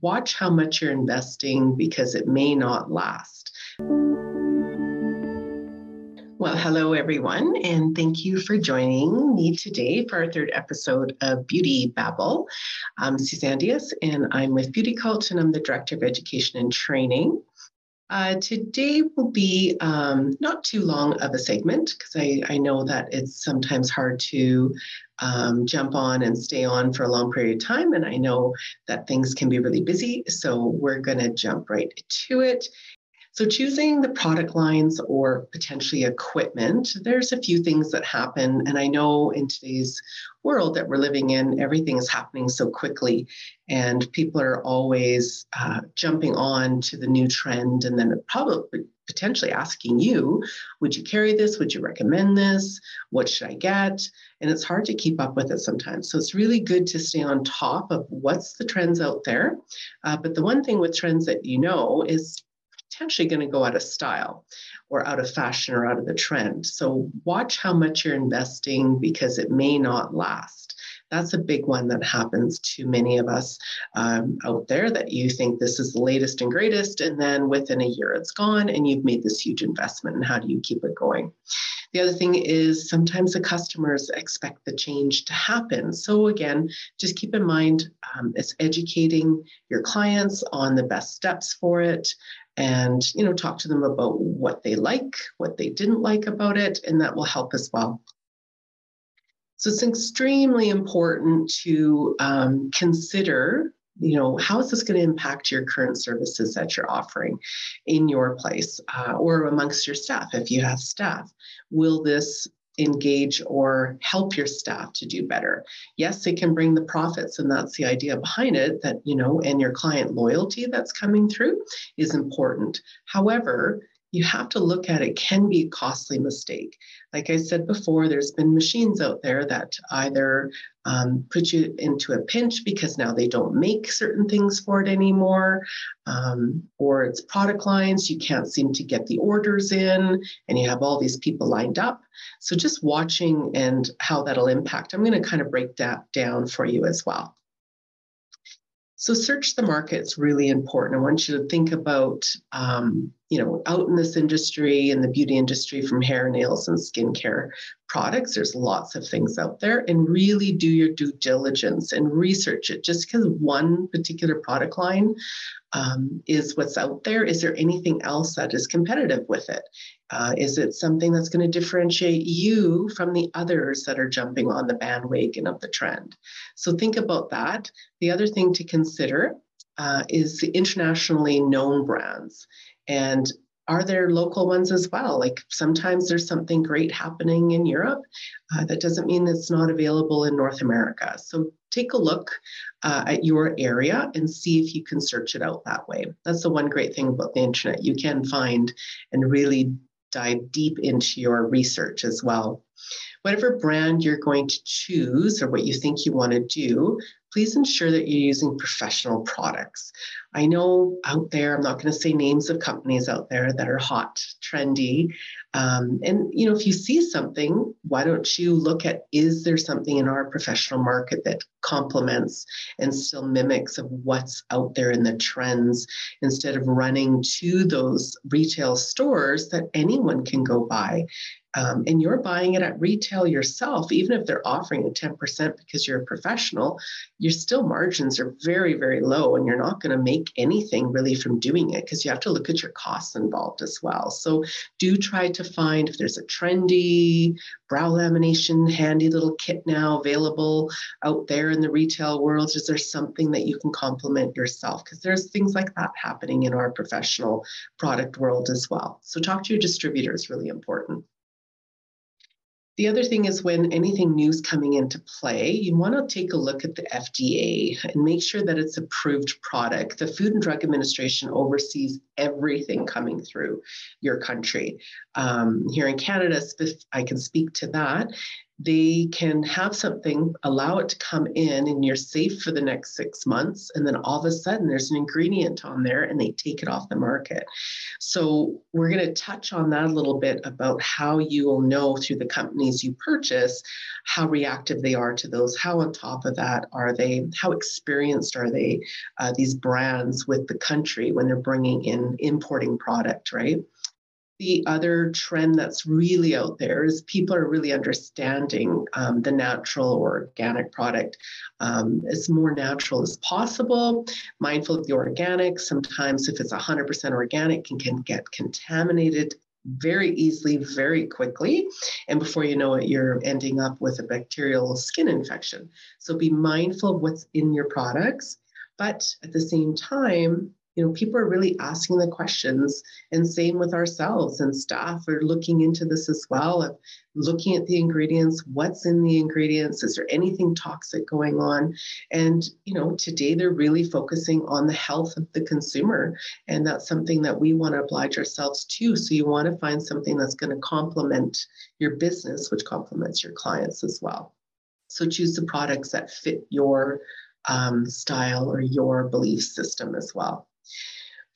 watch how much you're investing because it may not last. Well, hello, everyone, and thank you for joining me today for our third episode of Beauty Babble. I'm Suzanne Dias, and I'm with Beauty Cult, and I'm the Director of Education and Training. Uh, today will be um, not too long of a segment because I, I know that it's sometimes hard to um, jump on and stay on for a long period of time. And I know that things can be really busy. So we're going to jump right to it. So, choosing the product lines or potentially equipment, there's a few things that happen. And I know in today's world that we're living in, everything is happening so quickly, and people are always uh, jumping on to the new trend and then probably potentially asking you, would you carry this? Would you recommend this? What should I get? And it's hard to keep up with it sometimes. So it's really good to stay on top of what's the trends out there. Uh, but the one thing with trends that you know is potentially going to go out of style or out of fashion or out of the trend. So watch how much you're investing because it may not last. That's a big one that happens to many of us um, out there that you think this is the latest and greatest, and then within a year it's gone and you've made this huge investment. And how do you keep it going? The other thing is sometimes the customers expect the change to happen. So, again, just keep in mind um, it's educating your clients on the best steps for it and you know talk to them about what they like what they didn't like about it and that will help as well. So it's extremely important to um, consider you know how is this going to impact your current services that you're offering in your place uh, or amongst your staff if you have staff? Will this engage or help your staff to do better. Yes, it can bring the profits, and that's the idea behind it that, you know, and your client loyalty that's coming through is important. However, you have to look at it can be a costly mistake. Like I said before, there's been machines out there that either um, put you into a pinch because now they don't make certain things for it anymore, um, or it's product lines, you can't seem to get the orders in, and you have all these people lined up. So just watching and how that'll impact, I'm going to kind of break that down for you as well. So search the market is really important. I want you to think about, um, you know, out in this industry, in the beauty industry, from hair, nails, and skincare products. There's lots of things out there, and really do your due diligence and research it. Just because one particular product line um, is what's out there, is there anything else that is competitive with it? Uh, is it something that's going to differentiate you from the others that are jumping on the bandwagon of the trend? So think about that. The other thing to consider uh, is the internationally known brands. And are there local ones as well? Like sometimes there's something great happening in Europe. Uh, that doesn't mean it's not available in North America. So take a look uh, at your area and see if you can search it out that way. That's the one great thing about the internet. You can find and really dive deep into your research as well. Whatever brand you're going to choose or what you think you want to do, please ensure that you're using professional products. I know out there, I'm not going to say names of companies out there that are hot, trendy. Um, and you know, if you see something, why don't you look at is there something in our professional market that complements and still mimics of what's out there in the trends instead of running to those retail stores that anyone can go buy um, and you're buying it at retail yourself, even if they're offering a 10% because you're a professional, your still margins are very, very low, and you're not going to make anything really from doing it because you have to look at your costs involved as well. So do try to find if there's a trendy brow lamination handy little kit now available out there in the retail world. Is there something that you can complement yourself? Because there's things like that happening in our professional product world as well. So talk to your distributor is really important. The other thing is when anything new is coming into play, you want to take a look at the FDA and make sure that it's approved product. The Food and Drug Administration oversees everything coming through your country. Um, here in Canada, I can speak to that they can have something, allow it to come in, and you're safe for the next six months. And then all of a sudden, there's an ingredient on there and they take it off the market. So, we're going to touch on that a little bit about how you will know through the companies you purchase how reactive they are to those, how on top of that are they, how experienced are they, uh, these brands with the country when they're bringing in importing product, right? The other trend that's really out there is people are really understanding um, the natural or organic product um, as more natural as possible, mindful of the organic. Sometimes, if it's 100% organic, can, can get contaminated very easily, very quickly. And before you know it, you're ending up with a bacterial skin infection. So be mindful of what's in your products. But at the same time, you know people are really asking the questions and same with ourselves and staff are looking into this as well of looking at the ingredients what's in the ingredients is there anything toxic going on? And you know today they're really focusing on the health of the consumer and that's something that we want to oblige ourselves to. So you want to find something that's going to complement your business which complements your clients as well. So choose the products that fit your um, style or your belief system as well.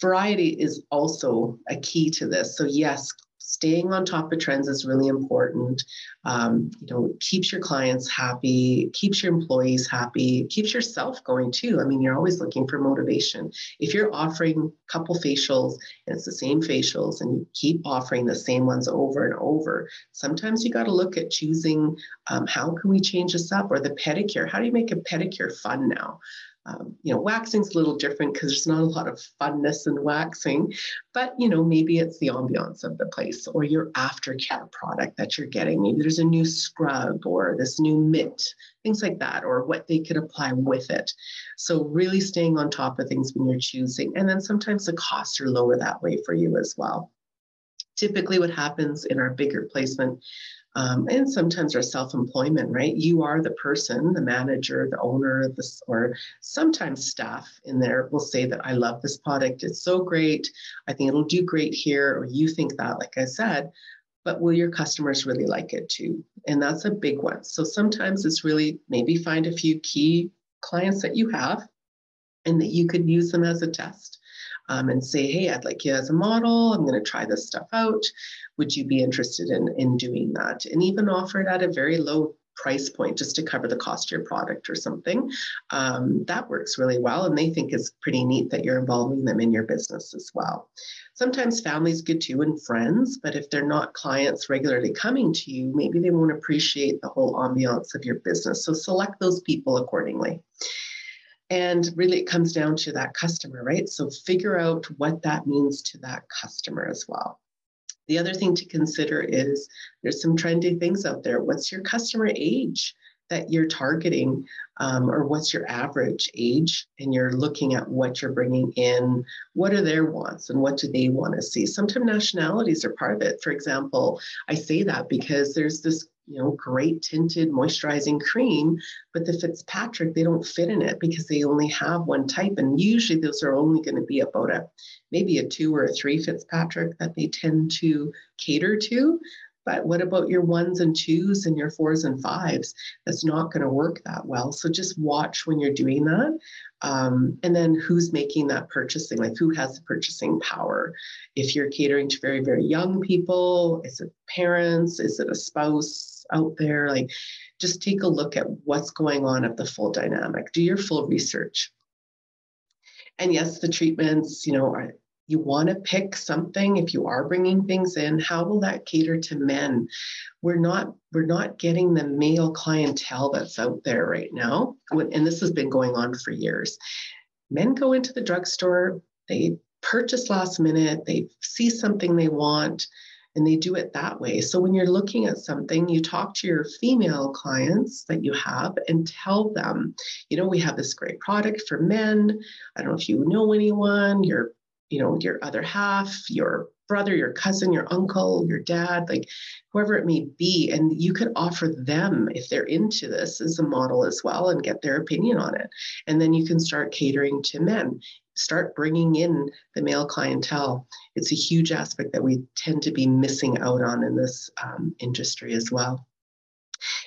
Variety is also a key to this. So, yes, staying on top of trends is really important. Um, you know, keeps your clients happy, keeps your employees happy, keeps yourself going too. I mean, you're always looking for motivation. If you're offering a couple facials and it's the same facials and you keep offering the same ones over and over, sometimes you got to look at choosing um, how can we change this up or the pedicure. How do you make a pedicure fun now? Um, you know, waxing's a little different because there's not a lot of funness in waxing, but you know, maybe it's the ambiance of the place or your aftercare product that you're getting. Maybe there's a new scrub or this new mitt, things like that, or what they could apply with it. So really staying on top of things when you're choosing. And then sometimes the costs are lower that way for you as well. Typically, what happens in our bigger placement um, and sometimes our self-employment right? You are the person the manager the owner this or sometimes staff in there will say that i love this product. It's so great. I think it'll do great here or you think that like i said but will your customers really like it too? And that's a big one. So sometimes it's really maybe find a few key clients that you have and that you could use them as a test um, and say, hey, I'd like you as a model. I'm going to try this stuff out. Would you be interested in, in doing that? And even offer it at a very low price point just to cover the cost of your product or something. Um, that works really well. And they think it's pretty neat that you're involving them in your business as well. Sometimes families get too and friends, but if they're not clients regularly coming to you, maybe they won't appreciate the whole ambiance of your business. So select those people accordingly. And really, it comes down to that customer, right? So figure out what that means to that customer as well. The other thing to consider is there's some trendy things out there. What's your customer age that you're targeting, um, or what's your average age? And you're looking at what you're bringing in. What are their wants and what do they want to see? Sometimes nationalities are part of it. For example, I say that because there's this you know, great tinted moisturizing cream, but the Fitzpatrick, they don't fit in it because they only have one type. And usually those are only going to be about a maybe a two or a three Fitzpatrick that they tend to cater to. But what about your ones and twos and your fours and fives? That's not going to work that well. So just watch when you're doing that. Um, and then who's making that purchasing? Like who has the purchasing power? If you're catering to very, very young people, is it parents? Is it a spouse out there? Like just take a look at what's going on at the full dynamic. Do your full research. And yes, the treatments, you know, are, you want to pick something if you are bringing things in how will that cater to men we're not we're not getting the male clientele that's out there right now and this has been going on for years men go into the drugstore they purchase last minute they see something they want and they do it that way. So when you're looking at something, you talk to your female clients that you have and tell them, you know, we have this great product for men. I don't know if you know anyone, your you know your other half your brother your cousin your uncle your dad like whoever it may be and you could offer them if they're into this as a model as well and get their opinion on it and then you can start catering to men start bringing in the male clientele it's a huge aspect that we tend to be missing out on in this um, industry as well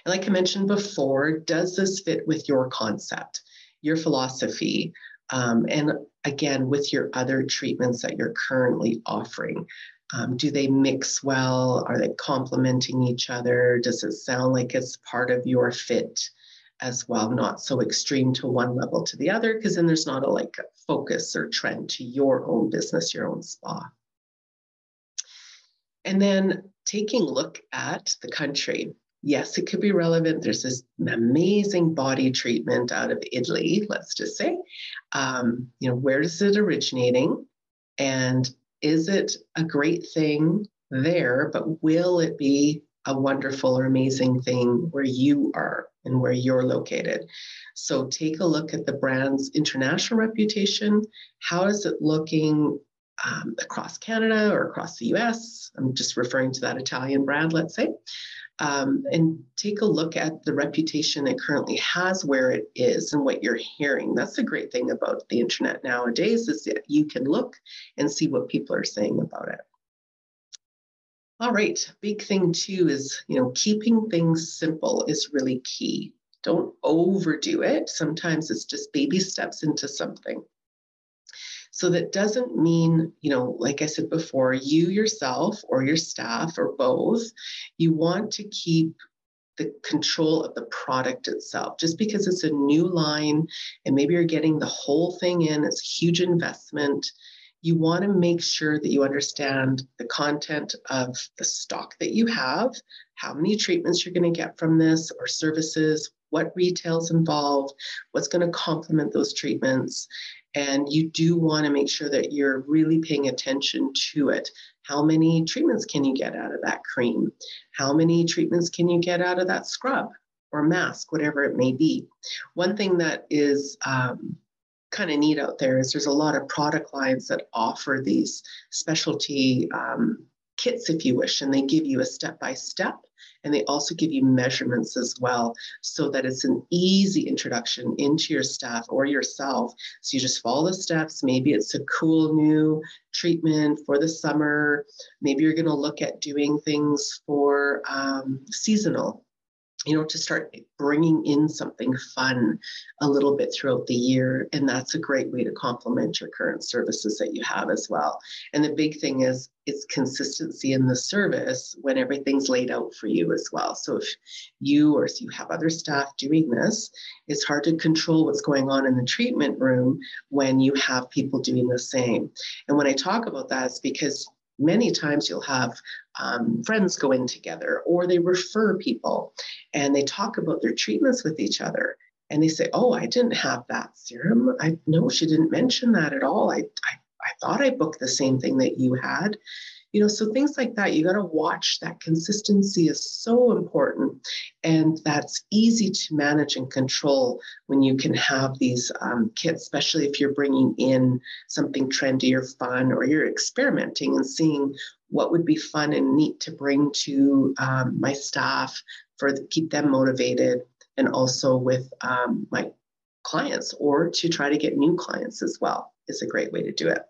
And like I mentioned before, does this fit with your concept, your philosophy, um, and again, with your other treatments that you're currently offering? Um, do they mix well? Are they complementing each other? Does it sound like it's part of your fit as well? Not so extreme to one level to the other, because then there's not a like focus or trend to your own business, your own spa. And then taking a look at the country. Yes, it could be relevant. There's this amazing body treatment out of Italy, let's just say. Um, you know, where is it originating? And is it a great thing there, but will it be a wonderful or amazing thing where you are and where you're located? So take a look at the brand's international reputation. How is it looking um, across Canada or across the US? I'm just referring to that Italian brand, let's say um, and take a look at the reputation it currently has where it is and what you're hearing that's the great thing about the internet nowadays is that you can look and see what people are saying about it all right big thing too is you know keeping things simple is really key don't overdo it sometimes it's just baby steps into something so that doesn't mean, you know, like I said before, you yourself or your staff or both, you want to keep the control of the product itself. Just because it's a new line and maybe you're getting the whole thing in, it's a huge investment. You want to make sure that you understand the content of the stock that you have, how many treatments you're going to get from this or services, what retail's involved, what's going to complement those treatments, and you do want to make sure that you're really paying attention to it. How many treatments can you get out of that cream? How many treatments can you get out of that scrub or mask, whatever it may be? One thing that is um, kind of neat out there is there's a lot of product lines that offer these specialty um, kits, if you wish, and they give you a step by step and they also give you measurements as well so that it's an easy introduction into your staff or yourself. So you just follow the steps. Maybe it's a cool new treatment for the summer. Maybe you're going to look at doing things for um, seasonal you know, to start bringing in something fun a little bit throughout the year. And that's a great way to complement your current services that you have as well. And the big thing is it's consistency in the service when everything's laid out for you as well. So if you or if you have other staff doing this, it's hard to control what's going on in the treatment room when you have people doing the same. And when I talk about that, it's because many times you'll have um, friends go in together or they refer people and they talk about their treatments with each other and they say oh i didn't have that serum. I no she didn't mention that at all. I i, I thought i booked the same thing that you had you know so things like that you got to watch that consistency is so important and that's easy to manage and control when you can have these um, kits especially if you're bringing in something trendy or fun or you're experimenting and seeing what would be fun and neat to bring to um, my staff for the, keep them motivated and also with um, my clients or to try to get new clients as well is a great way to do it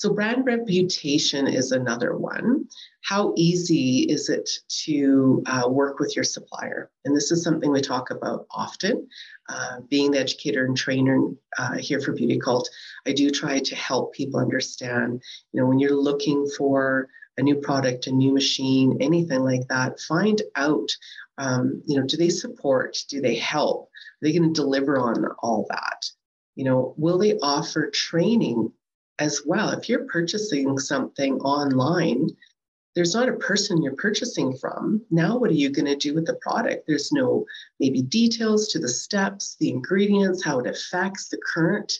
so, brand reputation is another one. How easy is it to uh, work with your supplier? And this is something we talk about often. Uh, being the educator and trainer uh, here for Beauty Cult, I do try to help people understand, you know, when you're looking for a new product, a new machine, anything like that, find out, um, you know, do they support? Do they help? Are they going to deliver on all that? You know, will they offer training as well. If you're purchasing something online, there's not a person you're purchasing from. Now, what are you going to do with the product? There's no maybe details to the steps, the ingredients, how it affects the current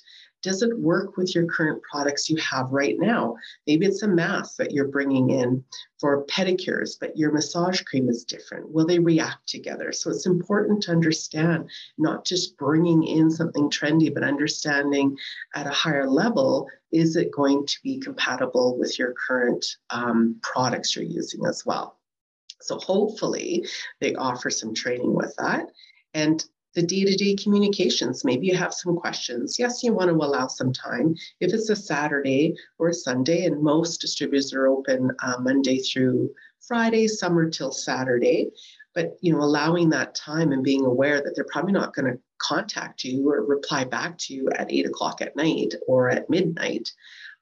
does it work with your current products you have right now? Maybe it's a mask that you're bringing in for pedicures, but your massage cream is different. Will they react together? So it's important to understand not just bringing in something trendy, but understanding at a higher level is it going to be compatible with your current um, products you're using as well? So hopefully they offer some training with that. And the day-to-day communications. Maybe you have some questions. Yes, you want to allow some time. If it's a Saturday or a Sunday, and most distributors are open uh, Monday through Friday, summer till Saturday. but you know allowing that time and being aware that they're probably not going to contact you or reply back to you at eight o'clock at night or at midnight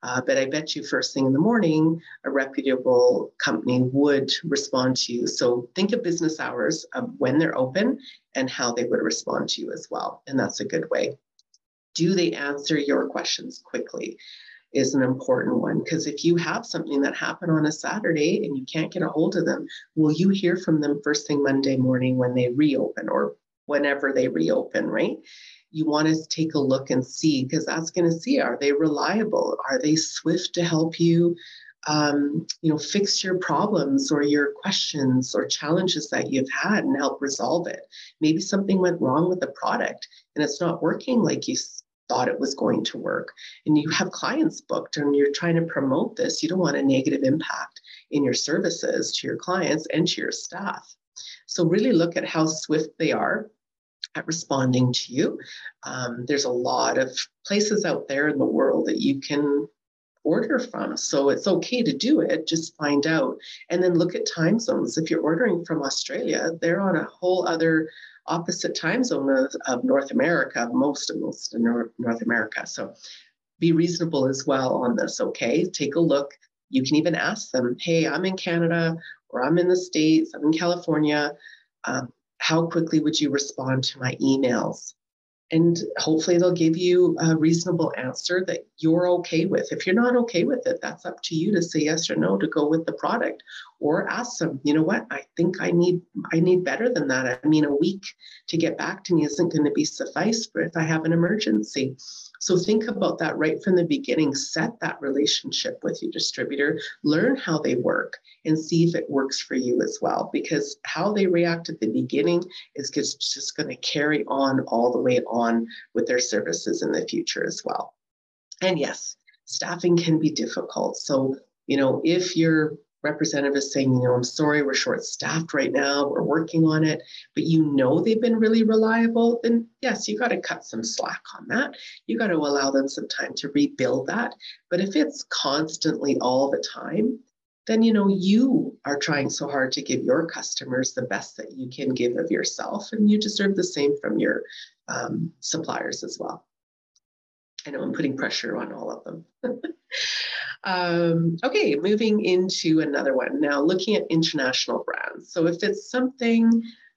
uh, but I bet you first thing in the morning, a reputable company would respond to you. So think of business hours of when they're open and how they would respond to you as well. And that's a good way. Do they answer your questions quickly? Is an important one because if you have something that happened on a Saturday and you can't get a hold of them, will you hear from them first thing Monday morning when they reopen or whenever they reopen, right? you want to take a look and see because that's going to see are they reliable are they swift to help you um, you know fix your problems or your questions or challenges that you've had and help resolve it. Maybe something went wrong with the product and it's not working like you thought it was going to work. And you have clients booked and you're trying to promote this you don't want a negative impact in your services to your clients and to your staff. So really look at how swift they are at responding to you. Um, there's a lot of places out there in the world that you can order from. So it's okay to do it, just find out. And then look at time zones. If you're ordering from Australia, they're on a whole other opposite time zone of, of North America, most of most of North, North America. So be reasonable as well on this, okay? Take a look. You can even ask them, hey, I'm in Canada or I'm in the States, I'm in California. Um, how quickly would you respond to my emails? And hopefully they'll give you a reasonable answer that you're okay with. If you're not okay with it, that's up to you to say yes or no to go with the product or ask them, you know what, I think I need I need better than that. I mean, a week to get back to me isn't going to be suffice for if I have an emergency. So think about that right from the beginning. Set that relationship with your distributor, learn how they work, and see if it works for you as well. Because how they react at the beginning is just going to carry on all the way on with their services in the future as well. And yes, staffing can be difficult. So, you know, if you're representative is saying, you know, I'm sorry, we're short staffed right now, we're working on it, but you know they've been really reliable, then yes, you got to cut some slack on that. You got to allow them some time to rebuild that. But if it's constantly all the time, then you know you are trying so hard to give your customers the best that you can give of yourself, and you deserve the same from your um, suppliers as well. I know I'm putting pressure on all of them. Um, okay, moving into another one. Now, looking at international brands. So, if it's something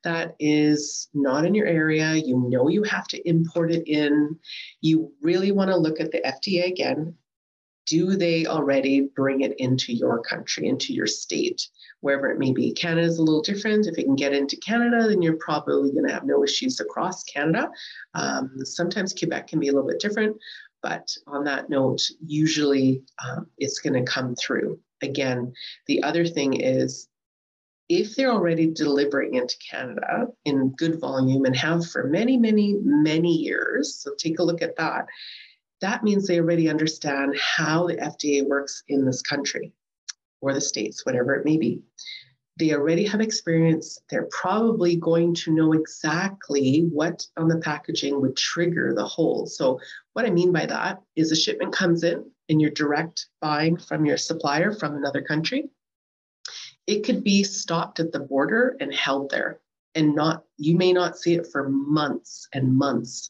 that is not in your area, you know you have to import it in, you really want to look at the FDA again. Do they already bring it into your country, into your state, wherever it may be? Canada is a little different. If it can get into Canada, then you're probably going to have no issues across Canada. Um, sometimes Quebec can be a little bit different, but on that note, usually um, it's going to come through. Again, the other thing is if they're already delivering into Canada in good volume and have for many, many, many years, so take a look at that, that means they already understand how the FDA works in this country or the States, whatever it may be they already have experience. They're probably going to know exactly what on the packaging would trigger the hold. So, what I mean by that is a shipment comes in and you're direct buying from your supplier from another country. It could be stopped at the border and held there and not you may not see it for months and months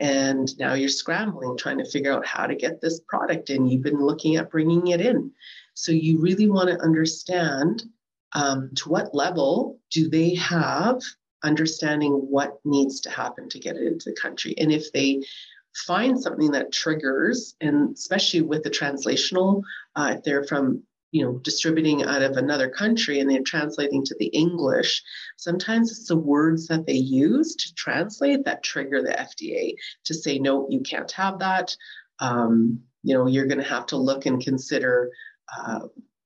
and now you're scrambling trying to figure out how to get this product in. You've been looking at bringing it in. So you really want to understand um, to what level do they have understanding what needs to happen to get it into the country. And if they find something that triggers and especially with the translational uh, if they're from you know distributing out of another country and they're translating to the english sometimes it's the words that they use to translate that trigger the fda to say no you can't have that um, you know you're going to have to look and consider uh,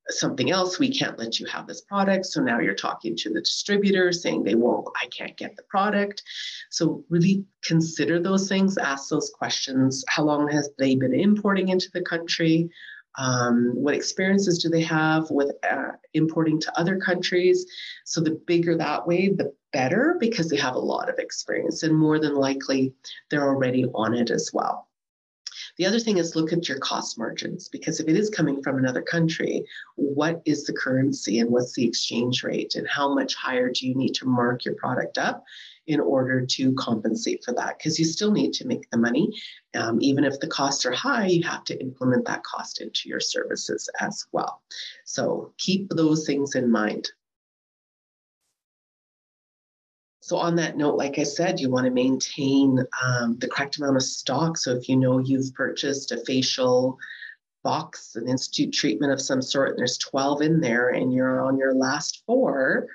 something else, we can't let you have this product. So now you're talking to the distributor saying they won't, I can't get the product. So really consider those things, ask those questions. How long has they been importing into the country? Um, what experiences do they have with uh, importing to other countries? So the bigger that way, the better because they have a lot of experience and more than likely they're already on it as well. The other thing is look at your cost margins because if it is coming from another country, what is the currency and what's the exchange rate and how much higher do you need to mark your product up in order to compensate for that? Because you still need to make the money. Um, even if the costs are high, you have to implement that cost into your services as well. So keep those things in mind. So on that note, like I said, you want to maintain um, the correct amount of stock. So if you know you've purchased a facial box, an institute treatment of some sort, and there's 12 in there and you're on your last four,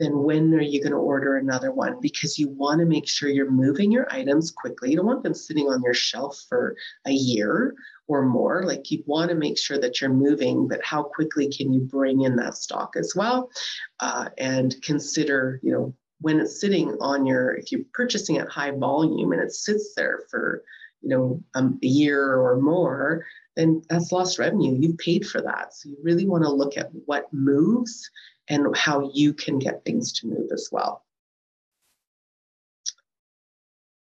then when are you going to order another one? Because you want to make sure you're moving your items quickly. You don't want them sitting on your shelf for a year or more. Like you want to make sure that you're moving, but how quickly can you bring in that stock as well? Uh, and consider, you know, when it's sitting on your, if you're purchasing at high volume and it sits there for, you know, um, a year or more, then that's lost revenue. You've paid for that. So you really want to look at what moves and how you can get things to move as well.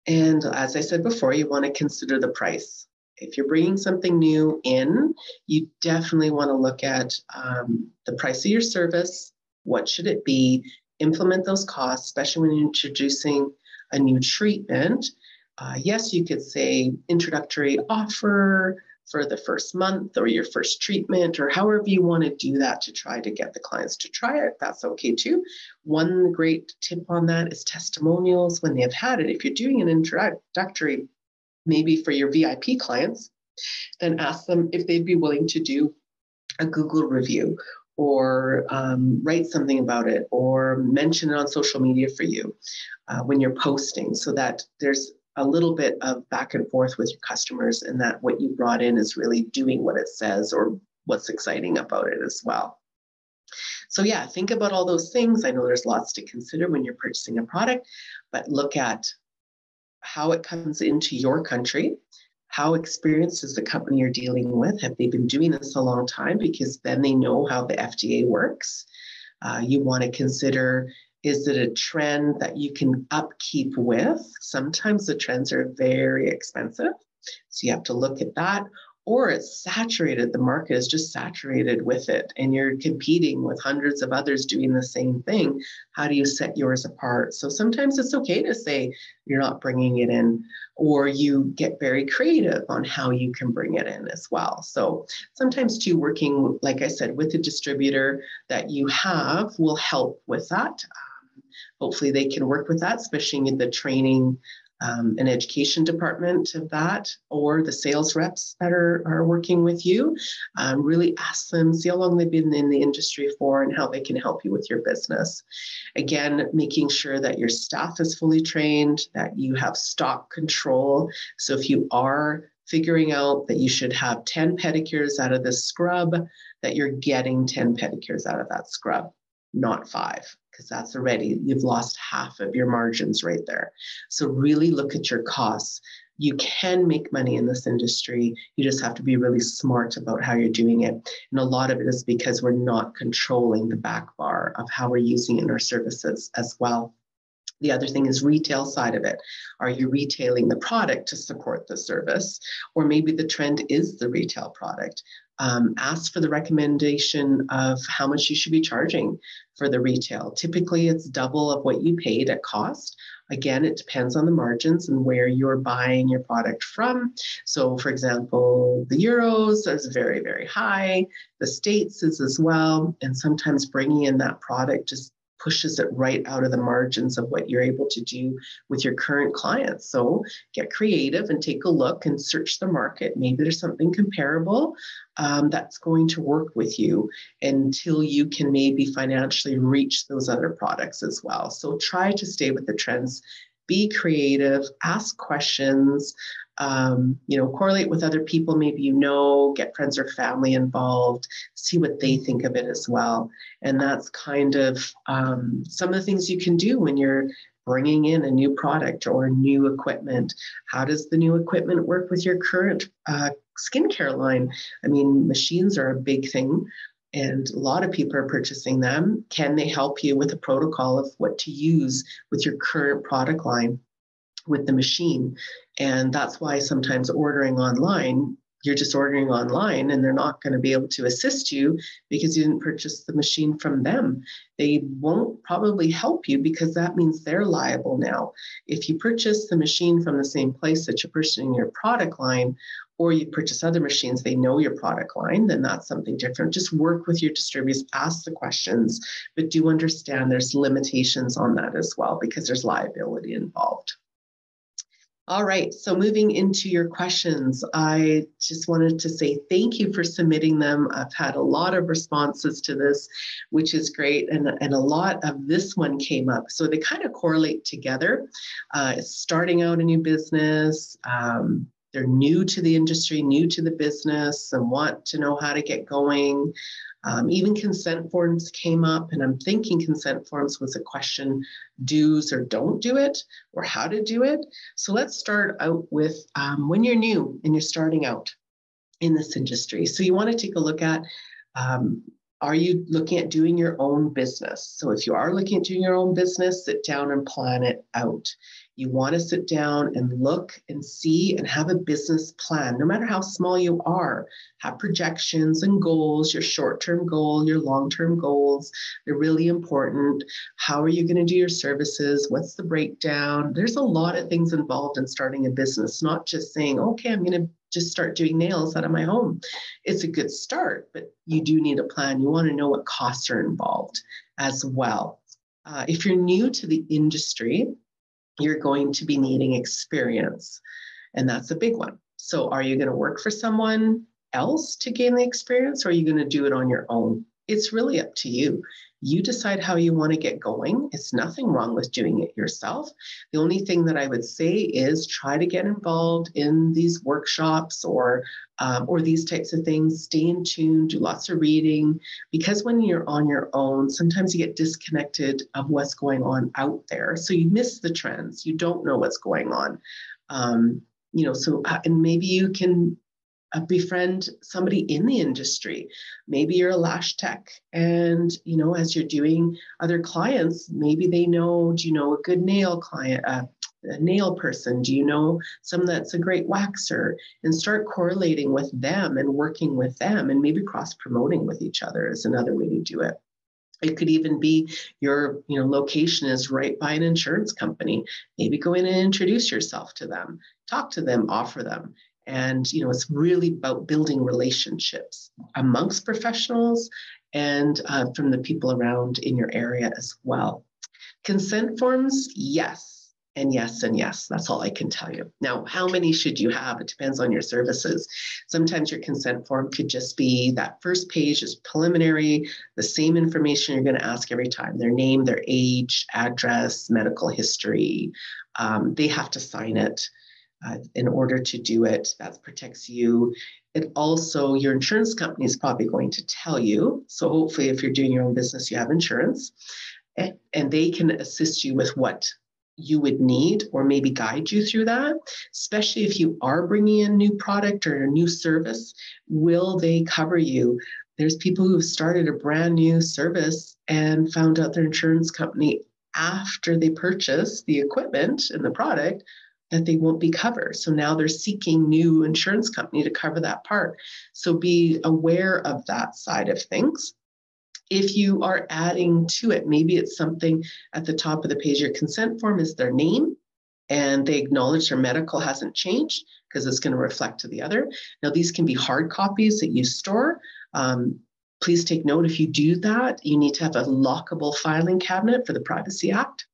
And as I said before, you want to consider the price. If you're bringing something new in, you definitely want to look at um, the price of your service. What should it be? implement those costs, especially when you're introducing a new treatment. Uh, yes, you could say introductory offer for the first month or your first treatment or however you want to do that to try to get the clients to try it. That's okay too. One great tip on that is testimonials when they have had it. If you're doing an introductory, maybe for your VIP clients, then ask them if they'd be willing to do a Google review or um, write something about it or mention it on social media for you uh, when you're posting so that there's a little bit of back and forth with your customers and that what you brought in is really doing what it says or what's exciting about it as well. So yeah, think about all those things. I know there's lots to consider when you're purchasing a product, but look at how it comes into your country how experienced is the company you're dealing with? Have they been doing this a long time? Because then they know how the FDA works. Uh, you want to consider is it a trend that you can upkeep with? Sometimes the trends are very expensive. So you have to look at that or it's saturated. The market is just saturated with it, and you're competing with hundreds of others doing the same thing. How do you set yours apart? So sometimes it's okay to say you're not bringing it in, or you get very creative on how you can bring it in as well. So sometimes, too, working, like I said, with a distributor that you have will help with that. Hopefully, they can work with that, especially in the training um, an education department of that or the sales reps that are, are working with you. Um, really ask them, see how long they've been in the industry for and how they can help you with your business. Again, making sure that your staff is fully trained, that you have stock control. So if you are figuring out that you should have 10 pedicures out of this scrub, that you're getting 10 pedicures out of that scrub, not five because that's already, you've lost half of your margins right there. So really look at your costs. You can make money in this industry. You just have to be really smart about how you're doing it. And a lot of it is because we're not controlling the back bar of how we're using in our services as well. The other thing is retail side of it. Are you retailing the product to support the service? Or maybe the trend is the retail product. Um, ask for the recommendation of how much you should be charging for the retail. Typically, it's double of what you paid at cost. Again, it depends on the margins and where you're buying your product from. So, for example, the euros is very, very high. The states is as well. And sometimes bringing in that product just pushes it right out of the margins of what you're able to do with your current clients. So get creative and take a look and search the market. Maybe there's something comparable um, that's going to work with you until you can maybe financially reach those other products as well. So try to stay with the trends. Be creative, ask questions, um, you know, correlate with other people maybe you know, get friends or family involved, see what they think of it as well. And that's kind of um, some of the things you can do when you're bringing in a new product or new equipment. How does the new equipment work with your current uh, skincare line? I mean, machines are a big thing. And a lot of people are purchasing them. Can they help you with a protocol of what to use with your current product line? with the machine. And that's why sometimes ordering online you're just ordering online and they're not going to be able to assist you because you didn't purchase the machine from them. They won't probably help you because that means they're liable now. If you purchase the machine from the same place that you're purchasing your product line, or you purchase other machines, they know your product line, then that's something different. Just work with your distributors, ask the questions, but do understand there's limitations on that as well because there's liability involved. All right, so moving into your questions, I just wanted to say thank you for submitting them. I've had a lot of responses to this, which is great, and, and a lot of this one came up. So they kind of correlate together. Uh, starting out a new business, um, they're new to the industry, new to the business, and want to know how to get going. Um, even consent forms came up, and I'm thinking consent forms was a question do's or don't do it, or how to do it. So let's start out with um, when you're new and you're starting out in this industry. So you want to take a look at um, are you looking at doing your own business? So if you are looking at doing your own business, sit down and plan it out. You want to sit down and look and see and have a business plan, no matter how small you are. Have projections and goals, your short term goal, your long term goals. They're really important. How are you going to do your services? What's the breakdown? There's a lot of things involved in starting a business, not just saying, okay, I'm going to just start doing nails out of my home. It's a good start, but you do need a plan. You want to know what costs are involved as well. Uh, if you're new to the industry, you're going to be needing experience. And that's a big one. So, are you going to work for someone else to gain the experience, or are you going to do it on your own? It's really up to you. You decide how you want to get going. It's nothing wrong with doing it yourself. The only thing that I would say is try to get involved in these workshops or um, or these types of things. Stay in tune, do lots of reading, because when you're on your own, sometimes you get disconnected of what's going on out there. So you miss the trends. You don't know what's going on. Um, you know, so uh, and maybe you can uh, befriend somebody in the industry. Maybe you're a lash tech, and you know, as you're doing other clients, maybe they know. Do you know a good nail client? Uh, a nail person? Do you know someone that's a great waxer? And start correlating with them and working with them, and maybe cross promoting with each other is another way to do it. It could even be your you know location is right by an insurance company. Maybe go in and introduce yourself to them, talk to them, offer them. And you know, it's really about building relationships amongst professionals and uh, from the people around in your area as well. Consent forms, yes. And yes, and yes, that's all I can tell you. Now, how many should you have? It depends on your services. Sometimes your consent form could just be that first page is preliminary, the same information you're going to ask every time their name, their age, address, medical history. Um, they have to sign it uh, in order to do it. That protects you. It also, your insurance company is probably going to tell you. So, hopefully, if you're doing your own business, you have insurance, and, and they can assist you with what you would need or maybe guide you through that, especially if you are bringing in new product or a new service. Will they cover you? There's people who have started a brand new service and found out their insurance company after they purchased the equipment and the product that they won't be covered. So now they're seeking new insurance company to cover that part. So be aware of that side of things. If you are adding to it, maybe it's something at the top of the page, your consent form is their name and they acknowledge their medical hasn't changed because it's going to reflect to the other. Now, these can be hard copies that you store. Um, please take note if you do that, you need to have a lockable filing cabinet for the Privacy Act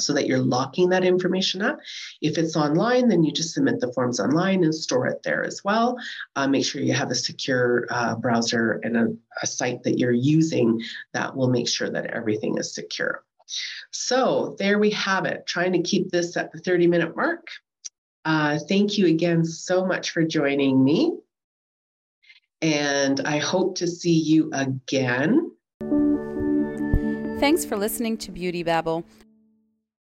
so that you're locking that information up. If it's online, then you just submit the forms online and store it there as well. Uh, make sure you have a secure uh, browser and a, a site that you're using that will make sure that everything is secure. So there we have it, trying to keep this at the 30 minute mark. Uh, thank you again so much for joining me. And I hope to see you again. Thanks for listening to Beauty Babble.